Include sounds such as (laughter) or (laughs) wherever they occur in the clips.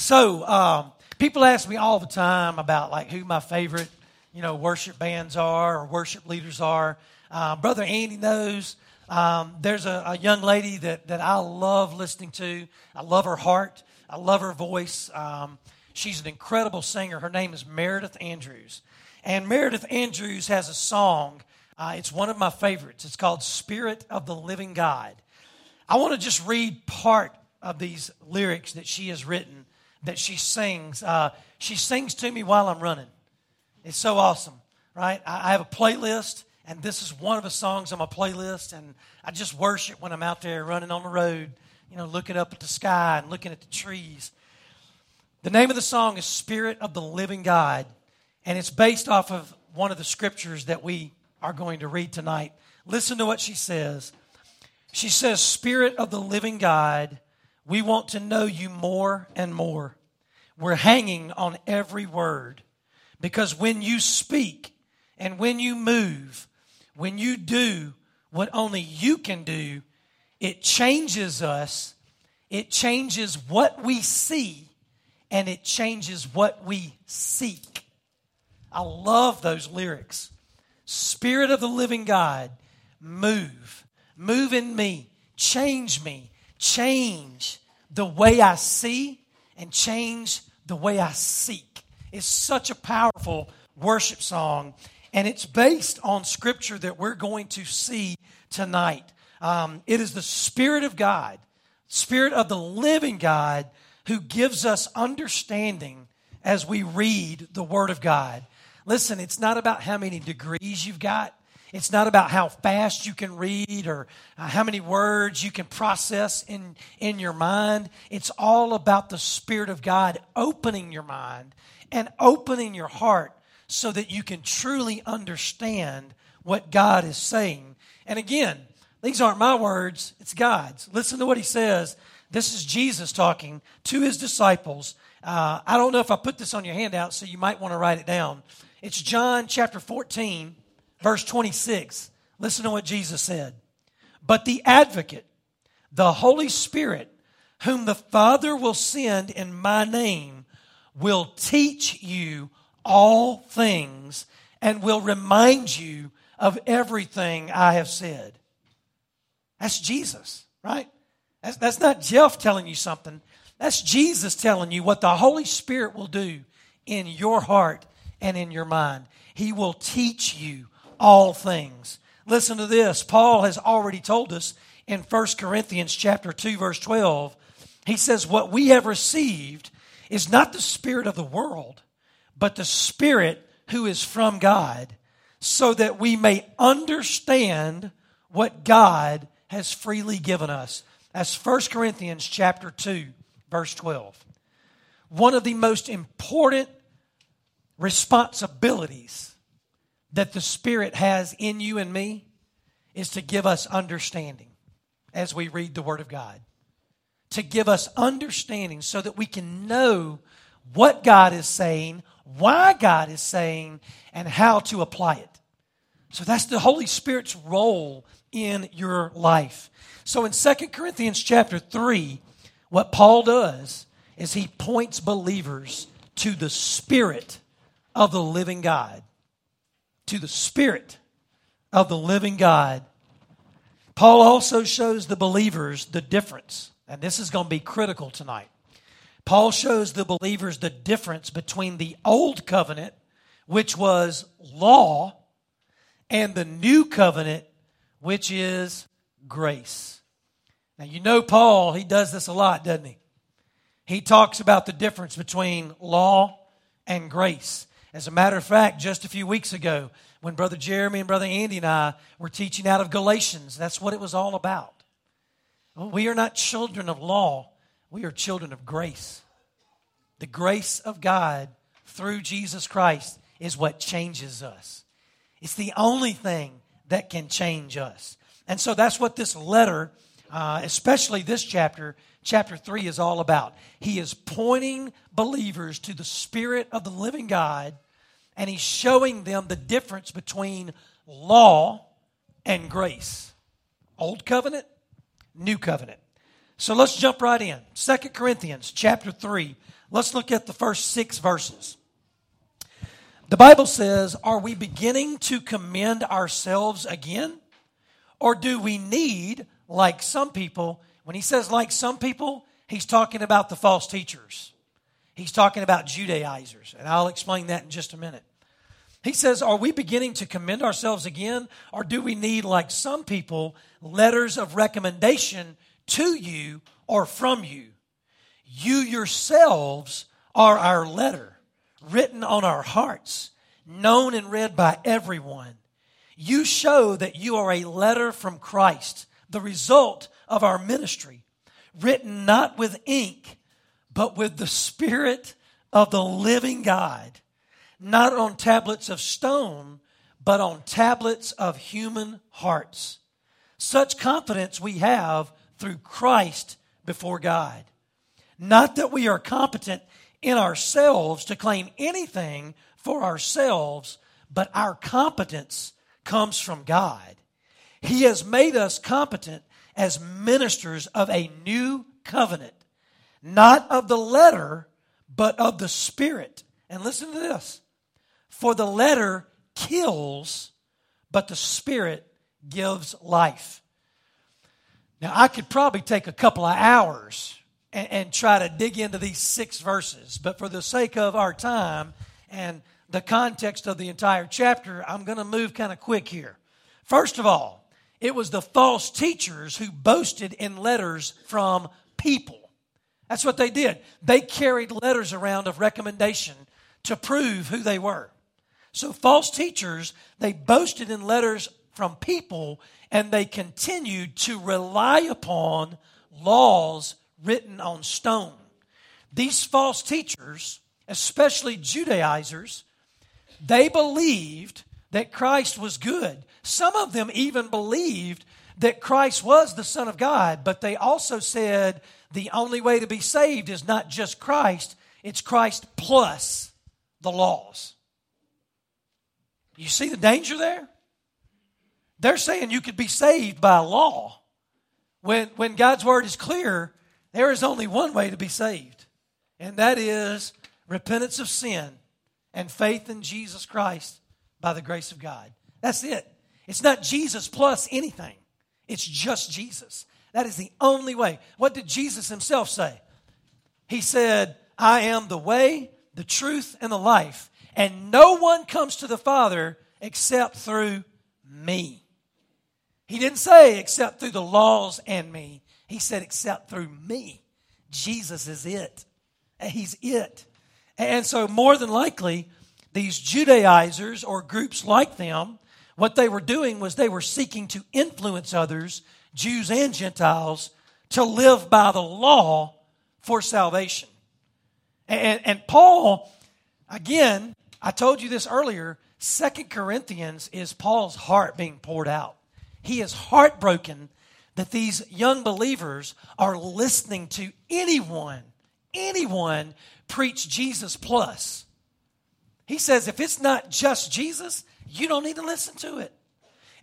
So, um, people ask me all the time about like who my favorite, you know, worship bands are or worship leaders are. Uh, Brother Andy knows. Um, there's a, a, young lady that, that I love listening to. I love her heart. I love her voice. Um, she's an incredible singer. Her name is Meredith Andrews. And Meredith Andrews has a song. Uh, it's one of my favorites. It's called Spirit of the Living God. I want to just read part of these lyrics that she has written that she sings. Uh, she sings to me while I'm running. It's so awesome, right? I, I have a playlist, and this is one of the songs on my playlist, and I just worship when I'm out there running on the road, you know, looking up at the sky and looking at the trees. The name of the song is Spirit of the Living God, and it's based off of one of the scriptures that we are going to read tonight. Listen to what she says. She says, Spirit of the living God, we want to know you more and more. We're hanging on every word because when you speak and when you move, when you do what only you can do, it changes us, it changes what we see, and it changes what we seek. I love those lyrics. Spirit of the living God, move. Move in me. Change me change the way I see and change the way I seek. It's such a powerful worship song, and it's based on scripture that we're going to see tonight. Um, it is the Spirit of God, Spirit of the living God, who gives us understanding as we read the Word of God. Listen, it's not about how many degrees you've got. It's not about how fast you can read or uh, how many words you can process in, in your mind. It's all about the Spirit of God opening your mind and opening your heart so that you can truly understand what God is saying. And again, these aren't my words, it's God's. Listen to what he says. This is Jesus talking to his disciples. Uh, I don't know if I put this on your handout, so you might want to write it down. It's John chapter 14 Verse 26, listen to what Jesus said. But the advocate, the Holy Spirit, whom the Father will send in my name, will teach you all things and will remind you of everything I have said. That's Jesus, right? That's, that's not Jeff telling you something. That's Jesus telling you what the Holy Spirit will do in your heart and in your mind. He will teach you all things. Listen to this. Paul has already told us in 1 Corinthians chapter 2 verse 12. He says what we have received is not the spirit of the world, but the spirit who is from God, so that we may understand what God has freely given us. That's 1 Corinthians chapter 2 verse 12. One of the most important responsibilities that the Spirit has in you and me is to give us understanding as we read the Word of God. To give us understanding so that we can know what God is saying, why God is saying, and how to apply it. So that's the Holy Spirit's role in your life. So in 2 Corinthians chapter 3, what Paul does is he points believers to the Spirit of the living God to the Spirit of the living God. Paul also shows the believers the difference, and this is going to be critical tonight. Paul shows the believers the difference between the old covenant, which was law, and the new covenant, which is grace. Now, you know, Paul, he does this a lot, doesn't he? He talks about the difference between law and grace. As a matter of fact, just a few weeks ago, when Brother Jeremy and Brother Andy and I were teaching out of Galatians, that's what it was all about. We are not children of law, we are children of grace. The grace of God through Jesus Christ is what changes us. It's the only thing that can change us. And so that's what this letter, uh, especially this chapter, chapter 3, is all about. He is pointing believers to the Spirit of the living God, and he's showing them the difference between law and grace. Old covenant, new covenant. So let's jump right in. 2 Corinthians chapter 3. Let's look at the first six verses. The Bible says, Are we beginning to commend ourselves again? Or do we need, like some people, when he says like some people, he's talking about the false teachers. He's talking about Judaizers, and I'll explain that in just a minute. He says, Are we beginning to commend ourselves again, or do we need, like some people, letters of recommendation to you or from you? You yourselves are our letter, written on our hearts, known and read by everyone. You show that you are a letter from Christ, the result of our ministry, written not with ink but with the Spirit of the living God, not on tablets of stone, but on tablets of human hearts. Such confidence we have through Christ before God. Not that we are competent in ourselves to claim anything for ourselves, but our competence comes from God. He has made us competent as ministers of a new covenant not of the letter, but of the Spirit. And listen to this for the letter kills, but the Spirit gives life. Now, I could probably take a couple of hours and, and, try to dig into these six verses, but for the sake of our time and the context of the entire chapter, I'm going to move kind of quick here. First of all, it was the false teachers who boasted in letters from people. That's what they did. They carried letters around of recommendation to prove who they were. So, false teachers, they boasted in letters from people and they continued to rely upon laws written on stone. These false teachers, especially Judaizers, they believed that Christ was good. Some of them even believed that Christ was the Son of God, but they also said the only way to be saved is not just Christ, it's Christ plus the laws. You see the danger there? They're saying you could be saved by law. When, when God's word is clear, there is only one way to be saved, and that is repentance of sin and faith in Jesus Christ by the grace of God. That's it. It's not Jesus plus anything, it's just Jesus. That is the only way. What did Jesus himself say? He said, I am the way, the truth, and the life, and no one comes to the Father except through me. He didn't say except through the laws and me. He said except through me. Jesus is it. And he's it. And so, more than likely, these Judaizers or groups like them, what they were doing was they were seeking to influence others Jews and Gentiles, to live by the law for salvation. And, and Paul, again, I told you this earlier, Second Corinthians is Paul's heart being poured out. He is heartbroken that these young believers are listening to anyone, anyone preach Jesus plus. He says if it's not just Jesus, you don't need to listen to it.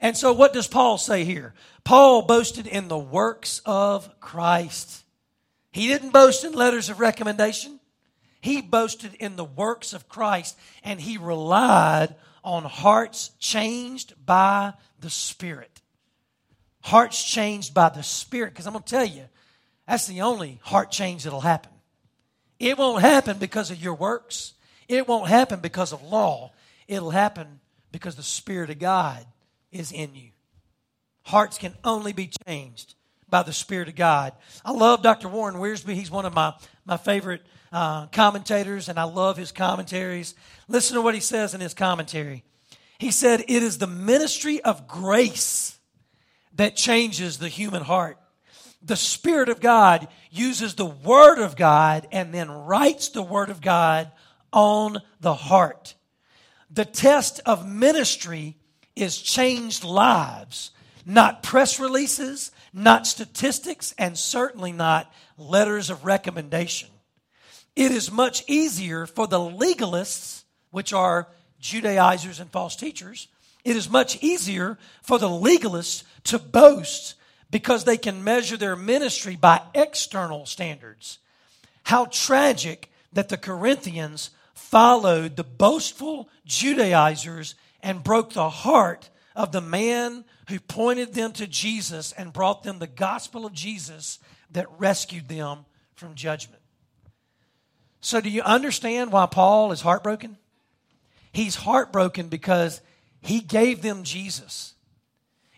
And so, what does Paul say here? Paul boasted in the works of Christ. He didn't boast in letters of recommendation. He boasted in the works of Christ and he relied on hearts changed by the Spirit. Hearts changed by the Spirit. Because I'm going to tell you, that's the only heart change that'll happen. It won't happen because of your works, it won't happen because of law. It'll happen because the Spirit of God is in you. Hearts can only be changed by the Spirit of God. I love Dr. Warren Wiersbe. He's one of my, my favorite uh, commentators, and I love his commentaries. Listen to what he says in his commentary. He said, It is the ministry of grace that changes the human heart. The Spirit of God uses the Word of God and then writes the Word of God on the heart. The test of ministry is changed lives, not press releases, not statistics, and certainly not letters of recommendation. It is much easier for the legalists, which are Judaizers and false teachers, it is much easier for the legalists to boast because they can measure their ministry by external standards. How tragic that the Corinthians followed the boastful Judaizers and broke the heart of the man who pointed them to Jesus and brought them the gospel of Jesus that rescued them from judgment. So, do you understand why Paul is heartbroken? He's heartbroken because he gave them Jesus.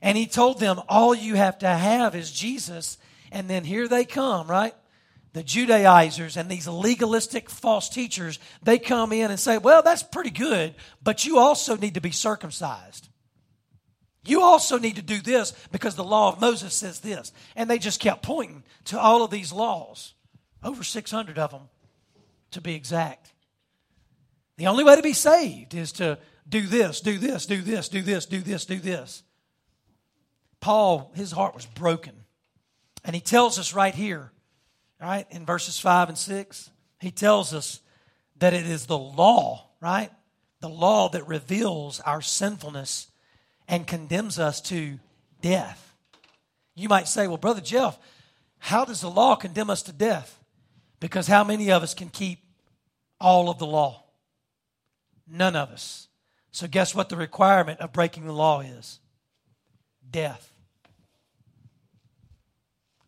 And he told them, all you have to have is Jesus. And then here they come, right? The Judaizers and these legalistic false teachers, they come in and say, well, that's pretty good, but you also need to be circumcised. You also need to do this because the law of Moses says this. And they just kept pointing to all of these laws, over 600 of them to be exact. The only way to be saved is to do this, do this, do this, do this, do this, do this. Paul, his heart was broken. And he tells us right here, right, in verses 5 and 6, he tells us that it is the law, right? The law that reveals our sinfulness and condemns us to death. You might say, well, Brother Jeff, how does the law condemn us to death? Because how many of us can keep all of the law? None of us. So, guess what the requirement of breaking the law is? Death.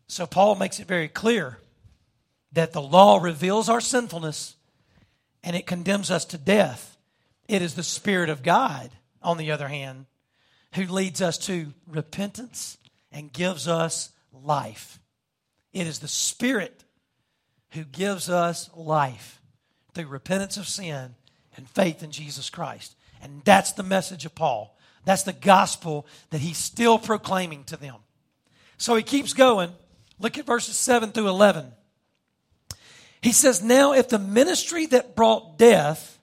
So, Paul makes it very clear that the law reveals our sinfulness and it condemns us to death. It is the Spirit of God, on the other hand, who leads us to repentance and gives us life. It is the Spirit who gives us life through repentance of sin and faith in Jesus Christ. And that's the message of Paul. That's the gospel that he's still proclaiming to them. So he keeps going. Look at verses 7 through 11. He says, Now if the ministry that brought death,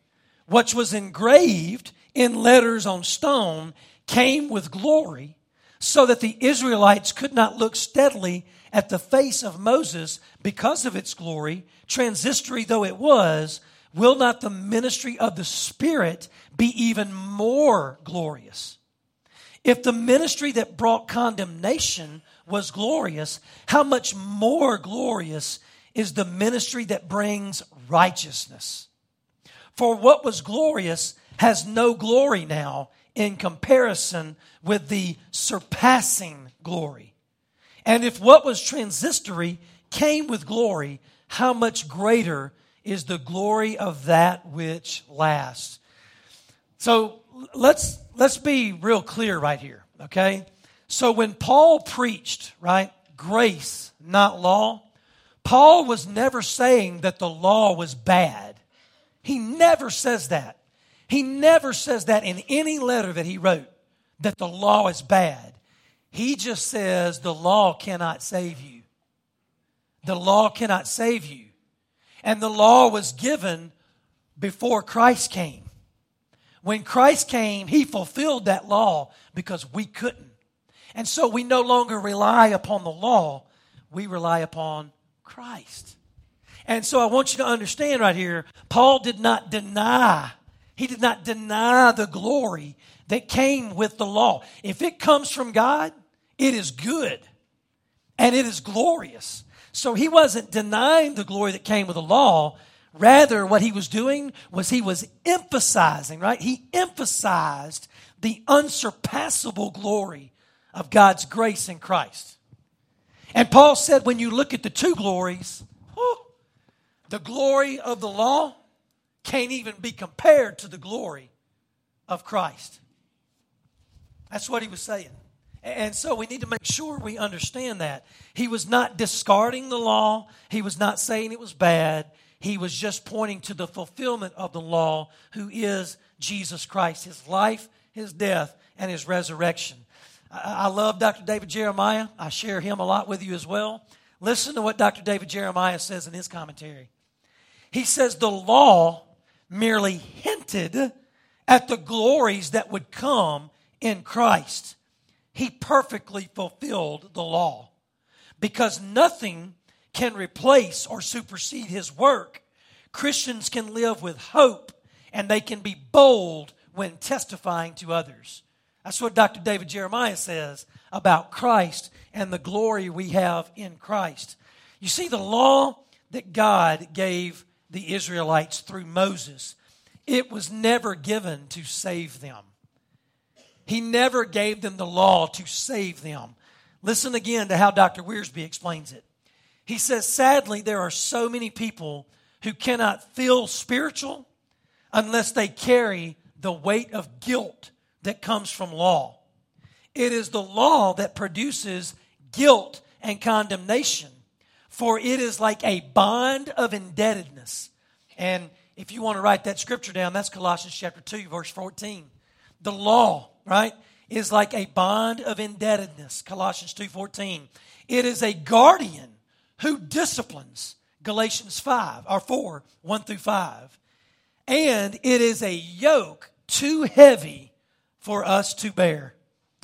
which was engraved in letters on stone, came with glory, so that the Israelites could not look steadily at the face of Moses because of its glory, transitory though it was, will not the ministry of the Spirit be even more glorious? If the ministry that brought condemnation was glorious, how much more glorious is the ministry that brings righteousness? For what was glorious has no glory now in comparison with the surpassing glory. And if what was transitory came with glory, how much greater is the glory of that which lasts? So let's let's be real clear right here, okay? So when Paul preached, right, grace, not law, Paul was never saying that the law was bad. He never says that. He never says that in any letter that he wrote, that the law is bad. He just says the law cannot save you. The law cannot save you. And the law was given before Christ came. When Christ came, he fulfilled that law because we couldn't. And so we no longer rely upon the law, we rely upon Christ. And so I want you to understand right here, Paul did not deny he did not deny the glory that came with the law. If it comes from God, it is good and it is glorious. So he wasn't denying the glory that came with the law. Rather, what he was doing was he was emphasizing, right? He emphasized the unsurpassable glory of God's grace in Christ. And Paul said, when you look at the two glories, the glory of the law can't even be compared to the glory of Christ. That's what he was saying. And so we need to make sure we understand that. He was not discarding the law, he was not saying it was bad. He was just pointing to the fulfillment of the law, who is Jesus Christ, his life, his death, and his resurrection. I love Dr. David Jeremiah. I share him a lot with you as well. Listen to what Dr. David Jeremiah says in his commentary. He says, The law merely hinted at the glories that would come in Christ. He perfectly fulfilled the law because nothing can replace or supersede his work. Christians can live with hope and they can be bold when testifying to others. That's what Dr. David Jeremiah says about Christ and the glory we have in Christ. You see, the law that God gave the Israelites through Moses, it was never given to save them. He never gave them the law to save them. Listen again to how Dr. Wiersbe explains it. He says, sadly, there are so many people who cannot feel spiritual unless they carry the weight of guilt that comes from law. It is the law that produces guilt and condemnation, for it is like a bond of indebtedness. And if you want to write that scripture down, that's Colossians chapter 2, verse 14. The law, right, is like a bond of indebtedness, Colossians 2:14. It is a guardian who disciplines, Galatians 5 or 4, 1 through 5. And it is a yoke too heavy for us to bear.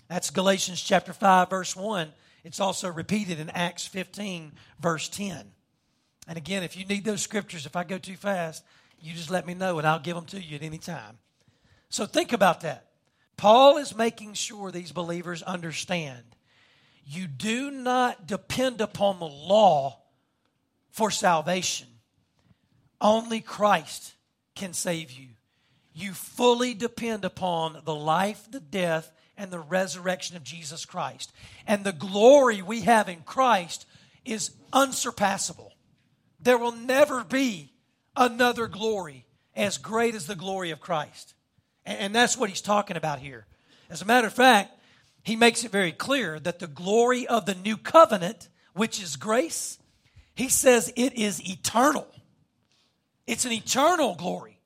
That's Galatians chapter 5, verse 1. It's also repeated in Acts 15, verse 10. And again, if you need those scriptures, if I go too fast, you just let me know and I'll give them to you at any time. So think about that. Paul is making sure these believers understand you do not depend upon the law for salvation. Only Christ can save you. You fully depend upon the life, the death, and the resurrection of Jesus Christ. And the glory we have in Christ is unsurpassable. There will never be another glory as great as the glory of Christ. And that's what he's talking about here. As a matter of fact, he makes it very clear that the glory of the new covenant, which is grace, he says it is eternal. It's an eternal glory.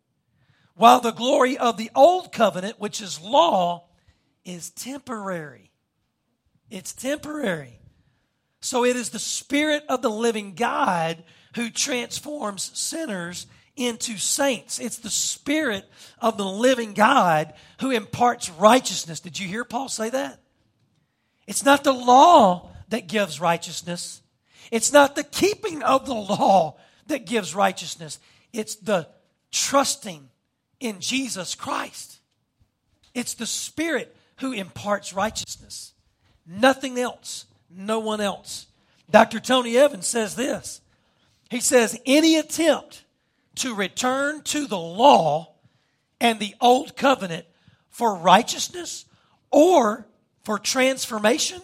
While the glory of the old covenant, which is law, is temporary. It's temporary. So it is the Spirit of the living God who transforms sinners into saints. It's the Spirit of the living God who imparts righteousness. Did you hear Paul say that? It's not the law that gives righteousness. It's not the keeping of the law that gives righteousness. It's the trusting in Jesus Christ. It's the Spirit who imparts righteousness. Nothing else. No one else. Dr. Tony Evans says this. He says, any attempt to return to the law and the old covenant for righteousness or for transformation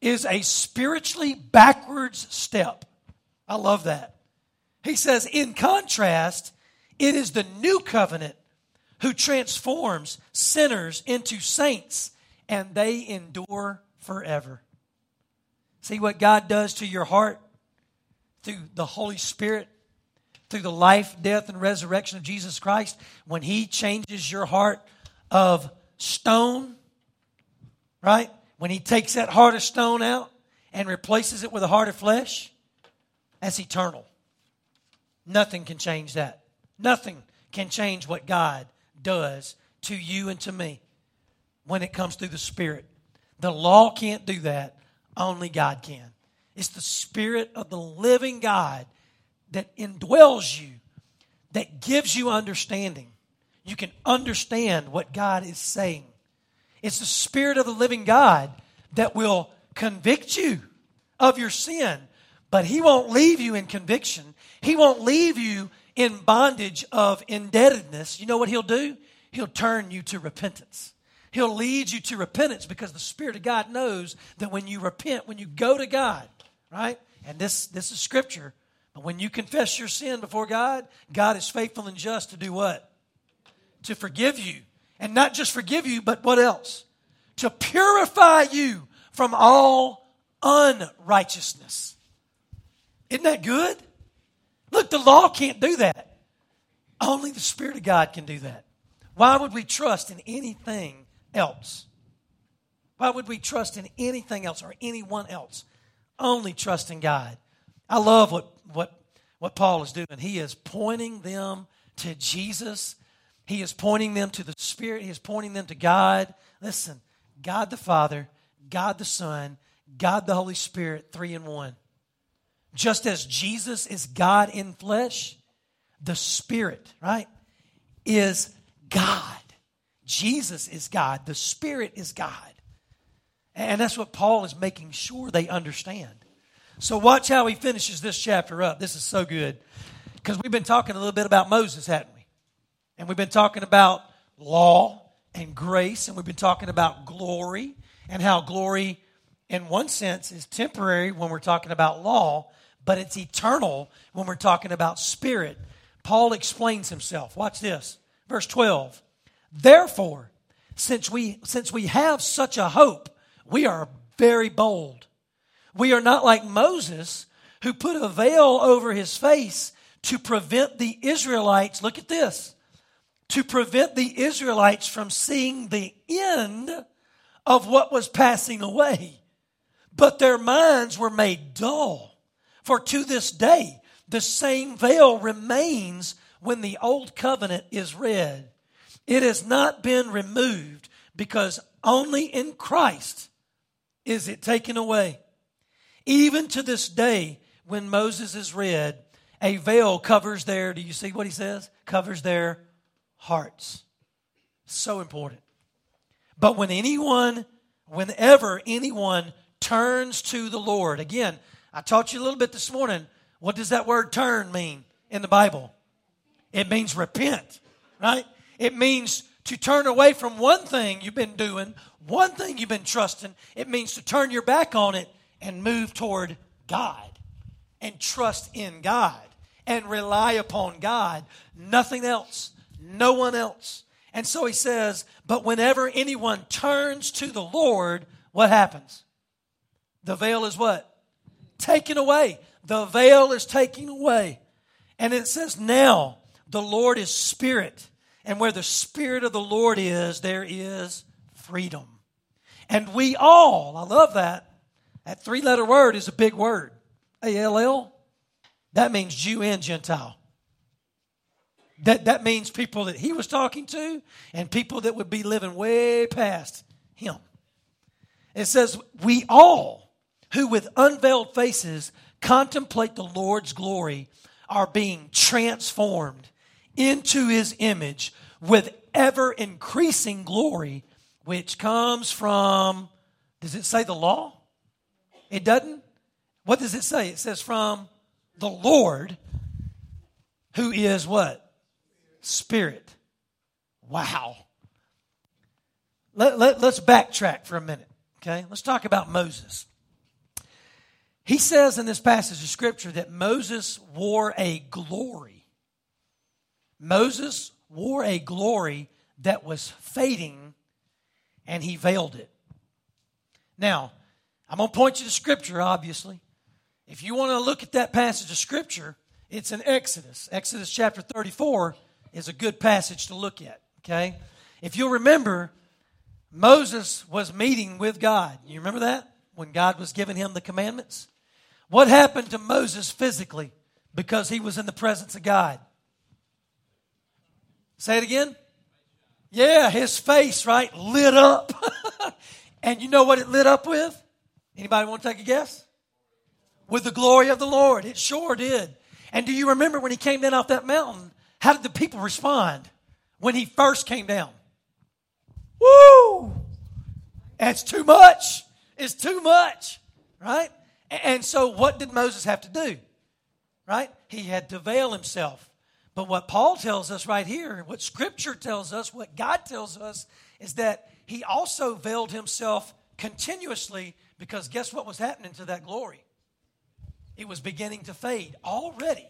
is a spiritually backwards step. I love that. He says, in contrast, it is the new covenant who transforms sinners into saints and they endure forever. See what God does to your heart through the Holy Spirit, through the life, death, and resurrection of Jesus Christ, when He changes your heart of stone right? When he takes that heart of stone out and replaces it with a heart of flesh, that's eternal. Nothing can change that. Nothing can change what God does to you and to me when it comes through the Spirit. The law can't do that, only God can. It's the Spirit of the living God that indwells you, that gives you understanding. You can understand what God is saying. It's the Spirit of the living God that will convict you of your sin, but He won't leave you in conviction. He won't leave you in bondage of indebtedness. You know what He'll do? He'll turn you to repentance. He'll lead you to repentance because the Spirit of God knows that when you repent, when you go to God, right? And this, this is scripture. But when you confess your sin before God, God is faithful and just to do what? To forgive you and not just forgive you, but what else? To purify you from all unrighteousness. Isn't that good? Look, the law can't do that. Only the Spirit of God can do that. Why would we trust in anything else? Why would we trust in anything else or anyone else? Only trust in God. I love what, what, what Paul is doing. He is pointing them to Jesus he is pointing them to the Spirit, He is pointing them to God. Listen, God the Father, God the Son, God the Holy Spirit, three in one. Just as Jesus is God in flesh, the Spirit, right, is God. Jesus is God. The Spirit is God. And that's what Paul is making sure they understand. So watch how he finishes this chapter up. This is so good. Because we've been talking a little bit about Moses, haven't we? And we've been talking about law and grace, and we've been talking about glory and how glory, in one sense, is temporary when we're talking about law, but it's eternal when we're talking about spirit. Paul explains himself. Watch this. Verse 12. Therefore, since we, since we have such a hope, we are very bold. We are not like Moses, who put a veil over his face to prevent the Israelites, look at this, to prevent the Israelites from seeing the end of what was passing away. But their minds were made dull. For to this day, the same veil remains when the old covenant is read. It has not been removed because only in Christ is it taken away. Even to this day, when Moses is read, a veil covers their, do you see what he says? Covers their hearts. So important. But when anyone, whenever anyone turns to the Lord, again, I taught you a little bit this morning. What does that word turn mean in the Bible? It means repent, right? It means to turn away from one thing you've been doing, one thing you've been trusting. It means to turn your back on it and move toward God and trust in God and rely upon God. Nothing else. No one else. And so he says, but whenever anyone turns to the Lord, what happens? The veil is what? Taken away. The veil is taken away. And it says, now the Lord is spirit. And where the spirit of the Lord is, there is freedom. And we all, I love that. That three letter word is a big word. A L L. That means Jew and Gentile. That, that means people that he was talking to and people that would be living way past him. It says, We all who with unveiled faces contemplate the Lord's glory are being transformed into his image with ever increasing glory, which comes from, does it say the law? It doesn't? What does it say? It says from the Lord, who is what? Spirit. Wow. Let, let, let's backtrack for a minute, okay? Let's talk about Moses. He says in this passage of Scripture that Moses wore a glory. Moses wore a glory that was fading and he veiled it. Now, I'm going to point you to Scripture, obviously. If you want to look at that passage of Scripture, it's in Exodus. Exodus chapter 34 is a good passage to look at, okay? If you'll remember, Moses was meeting with God. You remember that? When God was giving him the commandments? What happened to Moses physically because he was in the presence of God? Say it again. Yeah, his face, right, lit up. (laughs) and you know what it lit up with? Anybody want to take a guess? With the glory of the Lord. It sure did. And do you remember when he came down off that mountain? How did the people respond when he first came down? Woo! That's too much. It's too much, right? And so, what did Moses have to do? Right? He had to veil himself. But what Paul tells us right here, what Scripture tells us, what God tells us, is that he also veiled himself continuously because guess what was happening to that glory? It was beginning to fade already.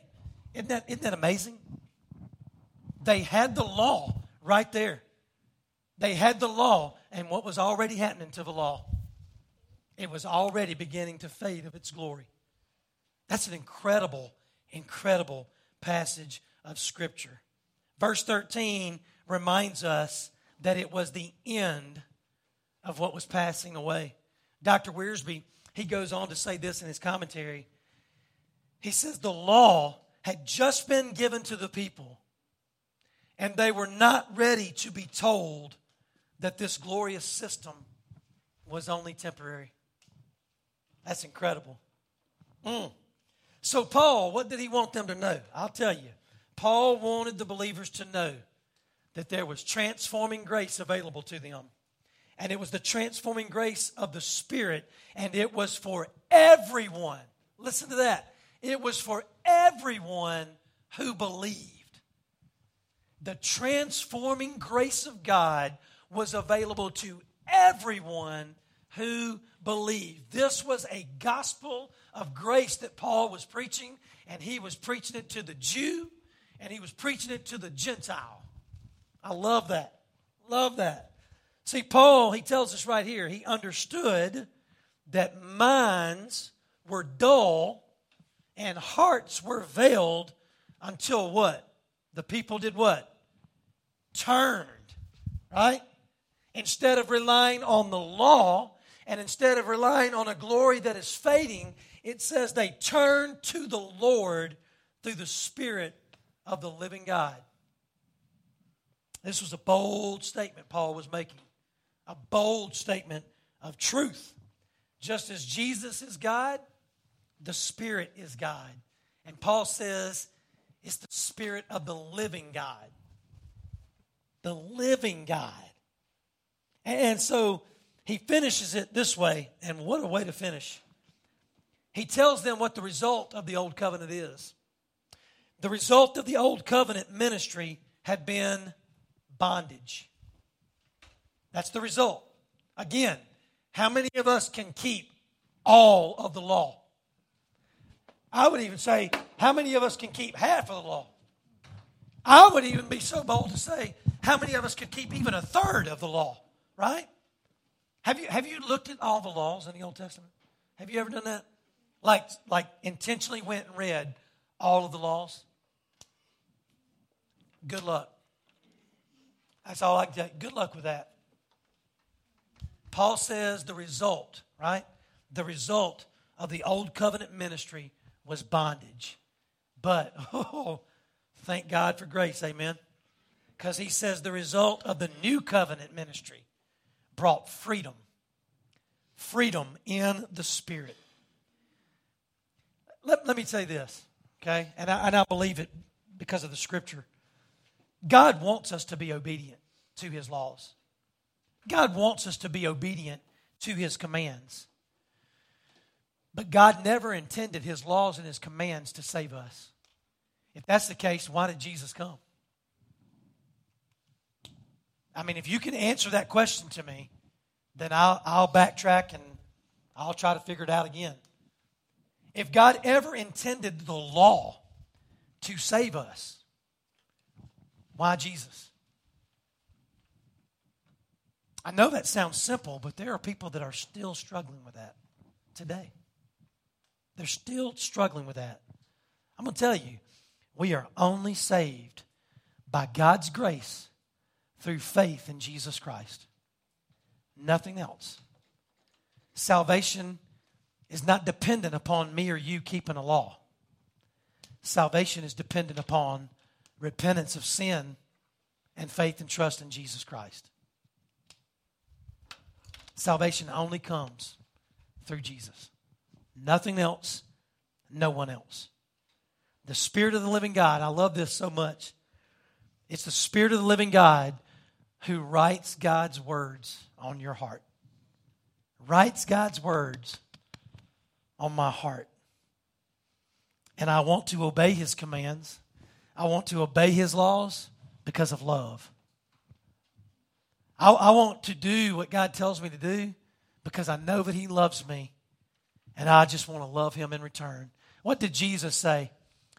Isn't that, isn't that amazing? They had the law right there. They had the law, and what was already happening to the law? It was already beginning to fade of its glory. That's an incredible, incredible passage of Scripture. Verse 13 reminds us that it was the end of what was passing away. Dr. Wiersbe, he goes on to say this in his commentary. He says, The law had just been given to the people, and they were not ready to be told that this glorious system was only temporary. That's incredible. Mm. So, Paul, what did he want them to know? I'll tell you. Paul wanted the believers to know that there was transforming grace available to them and it was the transforming grace of the Spirit, and it was for everyone. Listen to that. It was for everyone who believed. The transforming grace of God was available to everyone who believed. This was a gospel of grace that Paul was preaching, and he was preaching it to the Jew and he was preaching it to the Gentile. I love that. Love that. See, Paul, he tells us right here, he understood that minds were dull and hearts were veiled until what? The people did what? Turned, right? Instead of relying on the law and instead of relying on a glory that is fading, it says they turn to the Lord through the Spirit of the living God. This was a bold statement Paul was making, a bold statement of truth. Just as Jesus is God, the Spirit is God. And Paul says it's the Spirit of the living God. The living God. And so he finishes it this way, and what a way to finish. He tells them what the result of the old covenant is. The result of the old covenant ministry had been bondage. That's the result. Again, how many of us can keep all of the law? I would even say, how many of us can keep half of the law? I would even be so bold to say, how many of us could keep even a third of the law, right? Have you, have you looked at all the laws in the Old Testament? Have you ever done that? Like, like intentionally went and read all of the laws? Good luck. That's all I can. Good luck with that. Paul says the result, right? The result of the old covenant ministry was bondage. But, (laughs) oh, thank God for grace, amen. Because he says the result of the new covenant ministry brought freedom. Freedom in the Spirit. Let, let me say this, okay? And I, and I believe it because of the scripture. God wants us to be obedient to his laws. God wants us to be obedient to his commands. But God never intended his laws and his commands to save us. If that's the case, why did Jesus come? I mean, if you can answer that question to me, then I'll, I'll backtrack and I'll try to figure it out again. If God ever intended the law to save us, why Jesus? I know that sounds simple, but there are people that are still struggling with that today. They're still struggling with that. I'm going to tell you, we are only saved by God's grace through faith in Jesus Christ. Nothing else. Salvation is not dependent upon me or you keeping a law. Salvation is dependent upon repentance of sin and faith and trust in Jesus Christ. Salvation only comes through Jesus. Nothing else, no one else. The Spirit of the living God, I love this so much. It's the Spirit of the living God who writes God's words on your heart. Writes God's words on my heart. And I want to obey His commands. I want to obey His laws because of love. I, I want to do what God tells me to do because I know that He loves me and I just want to love Him in return. What did Jesus say?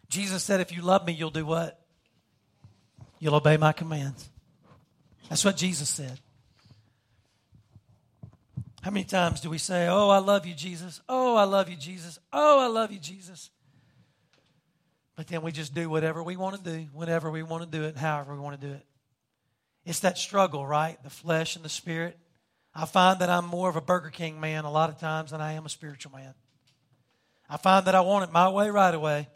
Jesus said, If you love me, you'll do what? You'll obey my commands. That's what Jesus said. How many times do we say, Oh, I love you, Jesus? Oh, I love you, Jesus. Oh, I love you, Jesus. But then we just do whatever we want to do, whenever we want to do it, however we want to do it. It's that struggle, right? The flesh and the spirit. I find that I'm more of a Burger King man a lot of times than I am a spiritual man. I find that I want it my way right away,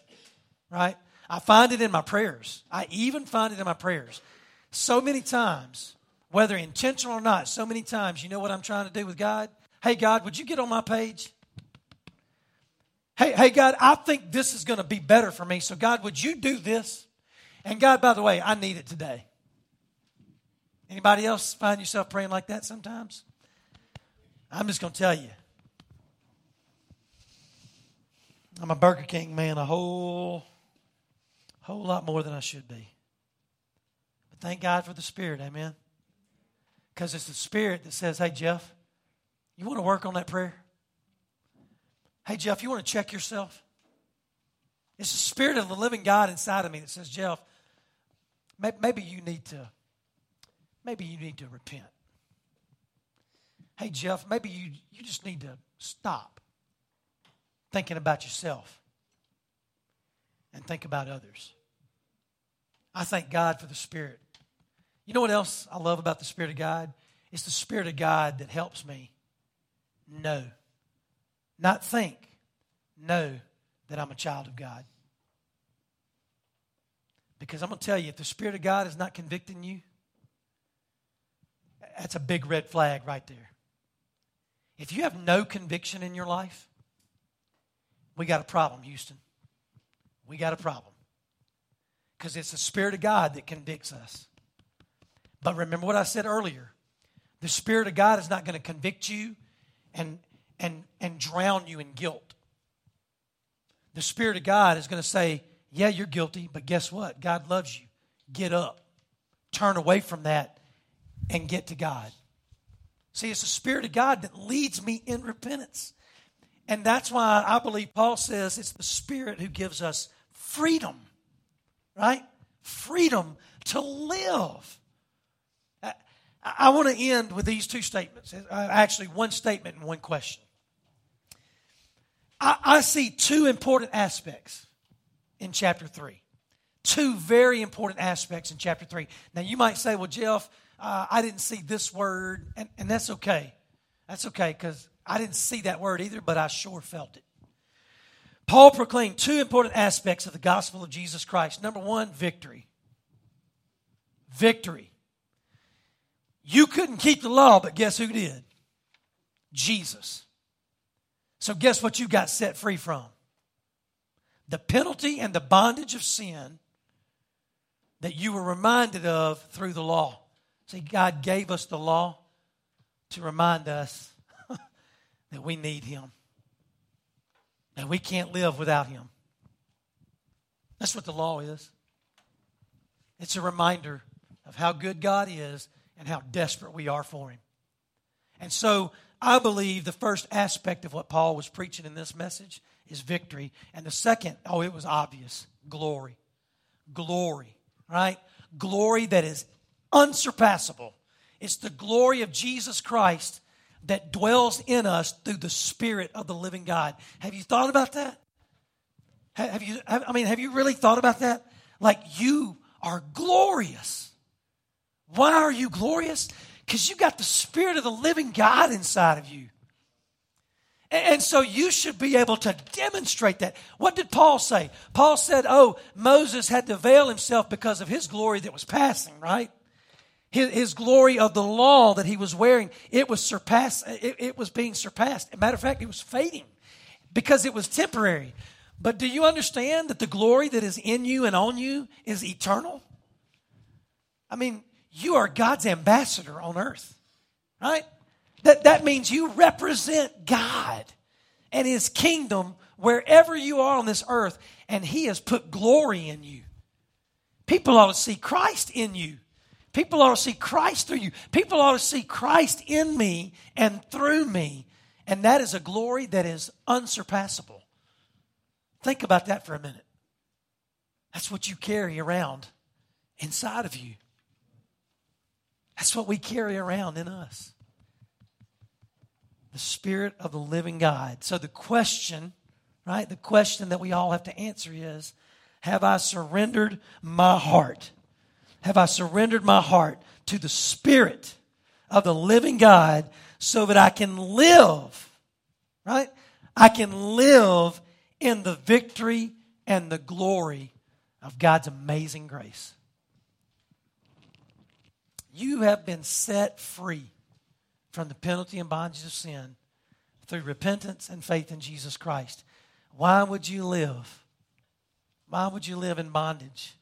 right? I find it in my prayers. I even find it in my prayers. So many times, whether intentional or not, so many times, you know what I'm trying to do with God? Hey, God, would you get on my page? Hey, hey, God, I think this is going to be better for me. So, God, would you do this? And God, by the way, I need it today. Anybody else find yourself praying like that sometimes? I'm just going to tell you. I'm a Burger King man a whole whole lot more than I should be. But thank God for the Spirit, amen. Because it's the Spirit that says, hey, Jeff, you want to work on that prayer? Hey, Jeff, you want to check yourself? It's the Spirit of the living God inside of me that says, Jeff, maybe you need to, maybe you need to repent. Hey, Jeff, maybe you, you just need to stop thinking about yourself and think about others. I thank God for the Spirit. You know what else I love about the Spirit of God? It's the Spirit of God that helps me know, not think, know that I'm a child of God. Because I'm going to tell you, if the Spirit of God is not convicting you, that's a big red flag right there. If you have no conviction in your life, we got a problem, Houston. We got a problem because it's the Spirit of God that convicts us. But remember what I said earlier the Spirit of God is not going to convict you and, and, and drown you in guilt. The Spirit of God is going to say, Yeah, you're guilty, but guess what? God loves you. Get up, turn away from that, and get to God. See, it's the Spirit of God that leads me in repentance. And that's why I believe Paul says it's the Spirit who gives us freedom right? Freedom to live. I, want to end with these two statements. Uh, actually, one statement and one question. I, I see two important aspects in chapter 3. Two very important aspects in chapter 3. Now, you might say, well, Jeff, uh, I didn't see this word, and, and that's okay. That's okay because I didn't see that word either, but I sure felt it. Paul proclaimed two important aspects of the gospel of Jesus Christ. Number one, victory. Victory. You couldn't keep the law, but guess who did? Jesus. So, guess what you got set free from? The penalty and the bondage of sin that you were reminded of through the law. See, God gave us the law to remind us (laughs) that we need Him. And we can't live without him. That's what the law is. It's a reminder of how good God is and how desperate we are for him. And so I believe the first aspect of what Paul was preaching in this message is victory. And the second, oh, it was obvious glory. Glory, right? Glory that is unsurpassable. It's the glory of Jesus Christ that dwells in us through the Spirit of the living God. Have you thought about that? Have you, I mean, have you really thought about that? Like you are glorious. Why are you glorious? Because you got the Spirit of the living God inside of you. And so you should be able to demonstrate that. What did Paul say? Paul said, Oh, Moses had to veil himself because of his glory that was passing, right? His, his, glory of the law that he was wearing, it was surpassed, it, it was being surpassed. matter of fact, it was fading because it was temporary. But do you understand that the glory that is in you and on you is eternal? I mean, you are God's ambassador on earth, right? That, that means you represent God and His kingdom wherever you are on this earth, and He has put glory in you. People ought to see Christ in you. People ought to see Christ through you. People ought to see Christ in me and through me. And that is a glory that is unsurpassable. Think about that for a minute. That's what you carry around inside of you. That's what we carry around in us. The Spirit of the living God. So the question, right, the question that we all have to answer is Have I surrendered my heart? have I surrendered my heart to the Spirit of the living God so that I can live, right? I can live in the victory and the glory of God's amazing grace. You have been set free from the penalty and bondage of sin through repentance and faith in Jesus Christ. Why would you live? Why would you live in bondage?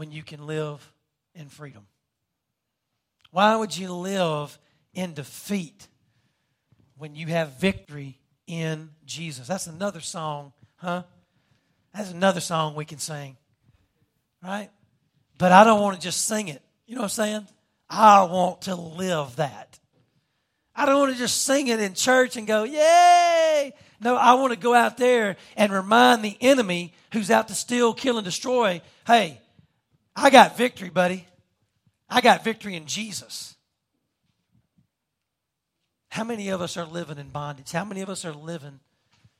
when you can live in freedom? Why would you live in defeat when you have victory in Jesus? That's another song, huh? That's another song we can sing, right? But I don't want to just sing it. You know what I'm saying? I want to live that. I don't want to just sing it in church and go, yay. No, I want to go out there and remind the enemy who's out to steal, kill, and destroy hey, I got victory, buddy. I got victory in Jesus. How many of us are living in bondage? How many of us are living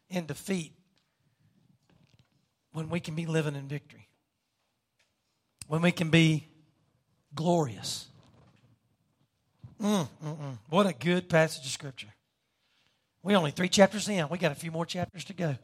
in defeat when we can be living in victory? When we can be glorious? Mm, mm, mm. What a good passage of Scripture. We only three chapters in. We got a few more chapters to go.